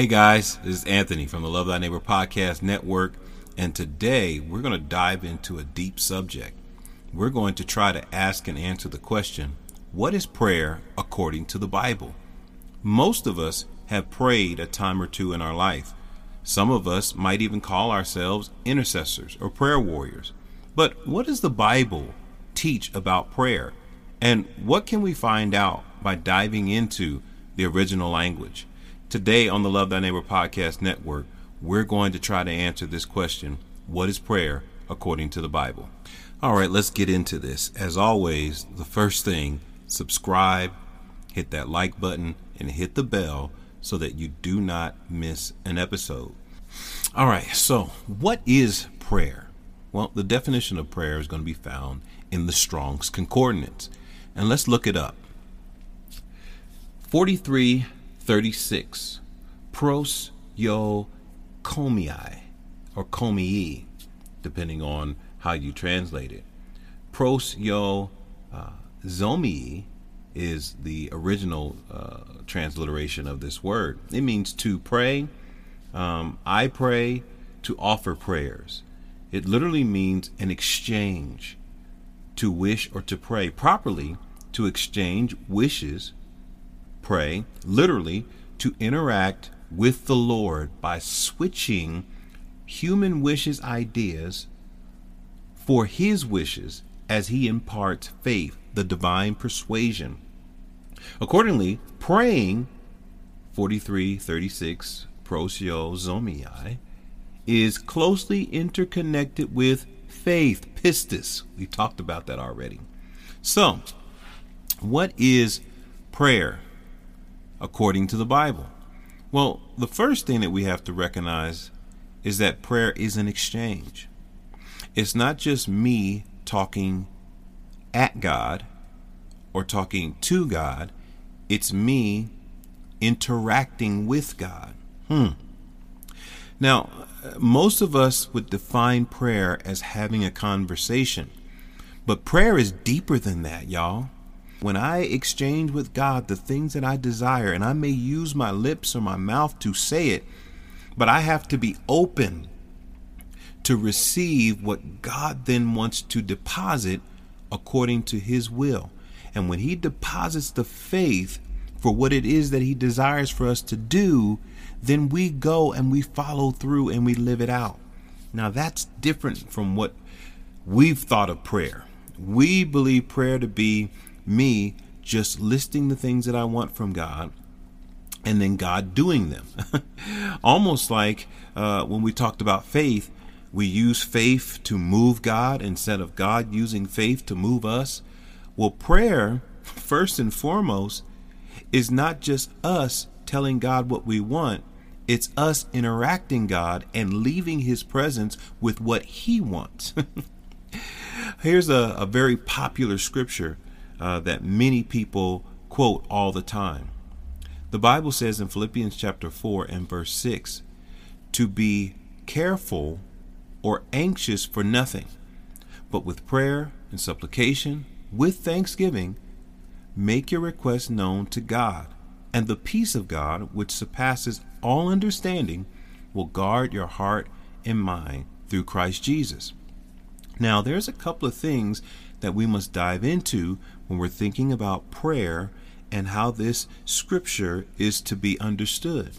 Hey guys, this is Anthony from the Love Thy Neighbor Podcast Network, and today we're going to dive into a deep subject. We're going to try to ask and answer the question What is prayer according to the Bible? Most of us have prayed a time or two in our life. Some of us might even call ourselves intercessors or prayer warriors. But what does the Bible teach about prayer? And what can we find out by diving into the original language? Today on the Love Thy Neighbor Podcast Network, we're going to try to answer this question What is prayer according to the Bible? All right, let's get into this. As always, the first thing, subscribe, hit that like button, and hit the bell so that you do not miss an episode. All right, so what is prayer? Well, the definition of prayer is going to be found in the Strong's Concordance. And let's look it up. 43 36. Pros yo komii, or komii, depending on how you translate it. Pros yo uh, zomii is the original uh, transliteration of this word. It means to pray. Um, I pray to offer prayers. It literally means an exchange, to wish or to pray. Properly, to exchange wishes pray, literally, to interact with the Lord by switching human wishes ideas for his wishes as he imparts faith, the divine persuasion. Accordingly, praying 4336 prosio zomii is closely interconnected with faith, pistis. We've talked about that already. So, what is prayer? According to the Bible? Well, the first thing that we have to recognize is that prayer is an exchange. It's not just me talking at God or talking to God, it's me interacting with God. Hmm. Now, most of us would define prayer as having a conversation, but prayer is deeper than that, y'all. When I exchange with God the things that I desire, and I may use my lips or my mouth to say it, but I have to be open to receive what God then wants to deposit according to His will. And when He deposits the faith for what it is that He desires for us to do, then we go and we follow through and we live it out. Now, that's different from what we've thought of prayer. We believe prayer to be me just listing the things that I want from God and then God doing them. Almost like uh, when we talked about faith, we use faith to move God instead of God using faith to move us. Well, prayer, first and foremost, is not just us telling God what we want, it's us interacting God and leaving His presence with what He wants. Here's a, a very popular scripture uh, that many people quote all the time. The Bible says in Philippians chapter 4 and verse 6 to be careful or anxious for nothing, but with prayer and supplication, with thanksgiving, make your requests known to God, and the peace of God, which surpasses all understanding, will guard your heart and mind through Christ Jesus. Now, there's a couple of things that we must dive into when we're thinking about prayer and how this scripture is to be understood.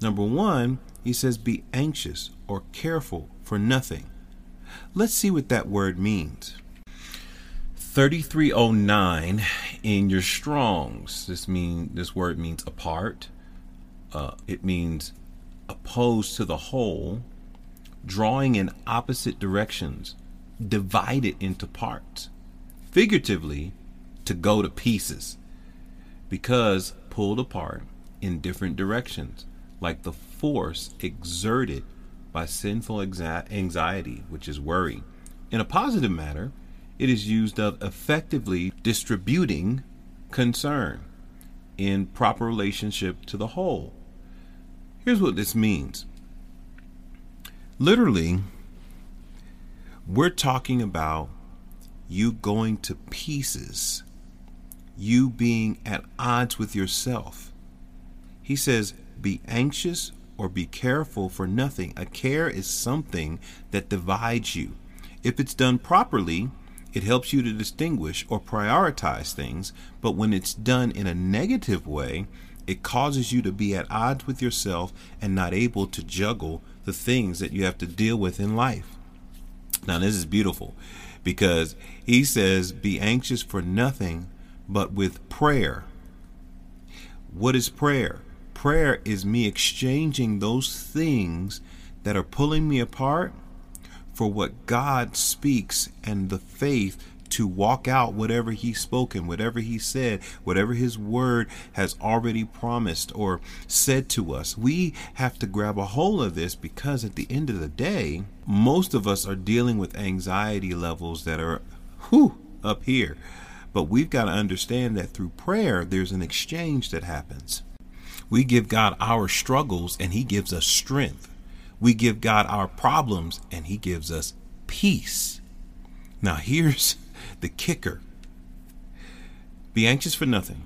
Number one, he says, be anxious or careful for nothing. Let's see what that word means. 3309 in your strongs this mean this word means apart uh, it means opposed to the whole drawing in opposite directions divided into parts figuratively to go to pieces because pulled apart in different directions, like the force exerted by sinful anxiety, which is worry. In a positive manner, it is used of effectively distributing concern in proper relationship to the whole. Here's what this means. Literally, we're talking about you going to pieces you being at odds with yourself. He says, be anxious or be careful for nothing. A care is something that divides you. If it's done properly, it helps you to distinguish or prioritize things, but when it's done in a negative way, it causes you to be at odds with yourself and not able to juggle the things that you have to deal with in life. Now, this is beautiful because he says, Be anxious for nothing, but with prayer. What is prayer? Prayer is me exchanging those things that are pulling me apart for what God speaks and the faith to walk out whatever He's spoken, whatever He said, whatever His word has already promised or said to us. We have to grab a hold of this because at the end of the day, most of us are dealing with anxiety levels that are whew, up here. But we've got to understand that through prayer, there's an exchange that happens. We give God our struggles and He gives us strength. We give God our problems and He gives us peace. Now, here's the kicker be anxious for nothing,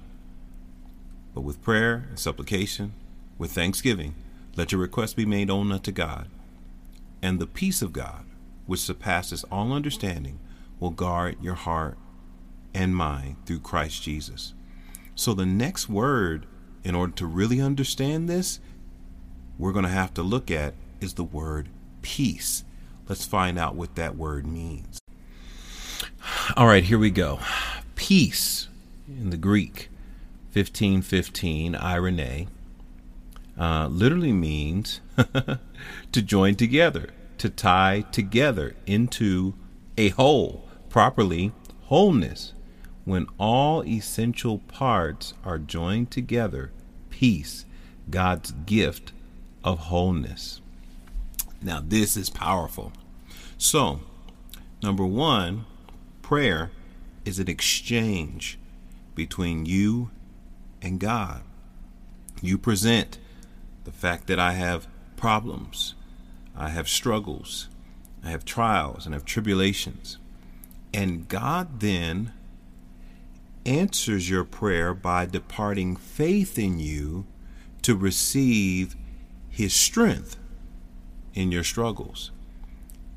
but with prayer and supplication, with thanksgiving, let your requests be made known unto God. And the peace of God, which surpasses all understanding, will guard your heart and mind through Christ Jesus. So, the next word, in order to really understand this, we're going to have to look at is the word peace. Let's find out what that word means. All right, here we go. Peace in the Greek, 1515, irene, uh, literally means to join together, to tie together into a whole, properly, wholeness. When all essential parts are joined together, peace, God's gift of wholeness. Now, this is powerful. So, number one, prayer is an exchange between you and God. You present the fact that I have problems, I have struggles, I have trials, and I have tribulations. And God then answers your prayer by departing faith in you to receive His strength in your struggles,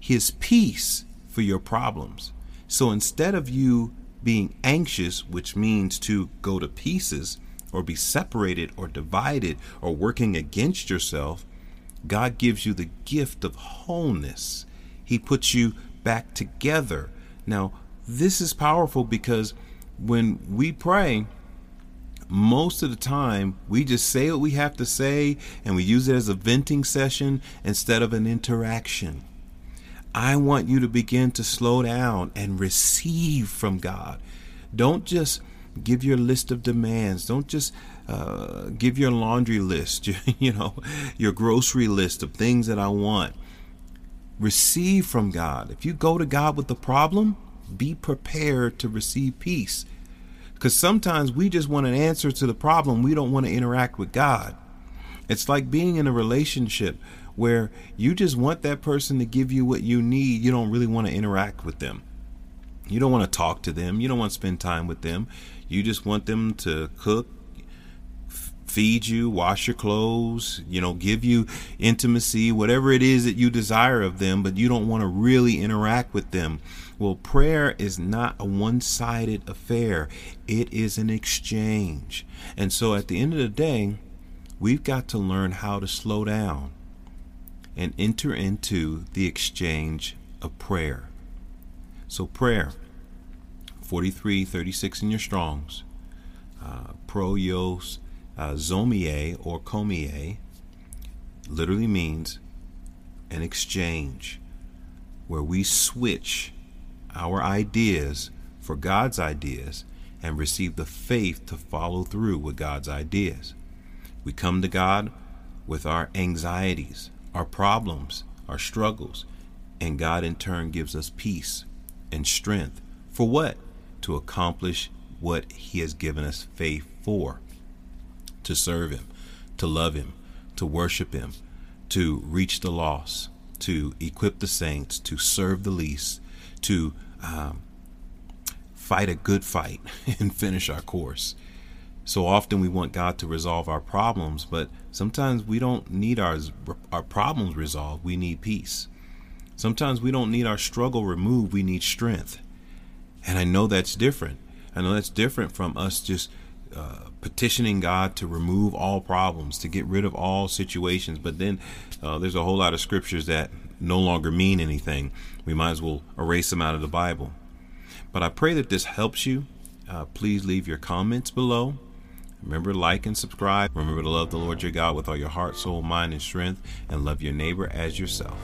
His peace for your problems. So instead of you being anxious, which means to go to pieces or be separated or divided or working against yourself, God gives you the gift of wholeness. He puts you back together. Now, this is powerful because when we pray, most of the time we just say what we have to say and we use it as a venting session instead of an interaction. I want you to begin to slow down and receive from God. Don't just give your list of demands. Don't just uh, give your laundry list, you, know, your grocery list of things that I want. Receive from God. If you go to God with the problem, be prepared to receive peace. Because sometimes we just want an answer to the problem. We don't want to interact with God. It's like being in a relationship where you just want that person to give you what you need. You don't really want to interact with them. You don't want to talk to them. You don't want to spend time with them. You just want them to cook, feed you, wash your clothes, you know, give you intimacy, whatever it is that you desire of them, but you don't want to really interact with them. Well, prayer is not a one sided affair, it is an exchange. And so at the end of the day, we've got to learn how to slow down and enter into the exchange of prayer. So, prayer 4336 in your Strongs, uh, proios uh, zomie or komie literally means an exchange where we switch our ideas for God's ideas and receive the faith to follow through with God's ideas. We come to God with our anxieties, our problems, our struggles, and God in turn gives us peace and strength. For what? To accomplish what He has given us faith for to serve Him, to love Him, to worship Him, to reach the lost, to equip the saints, to serve the least, to um, fight a good fight and finish our course. So often we want God to resolve our problems, but sometimes we don't need our our problems resolved. We need peace. Sometimes we don't need our struggle removed. We need strength. And I know that's different. I know that's different from us just uh, petitioning God to remove all problems, to get rid of all situations. But then uh, there's a whole lot of scriptures that no longer mean anything. We might as well erase them out of the Bible. But I pray that this helps you. Uh, please leave your comments below. Remember, like and subscribe. Remember to love the Lord your God with all your heart, soul, mind, and strength, and love your neighbor as yourself.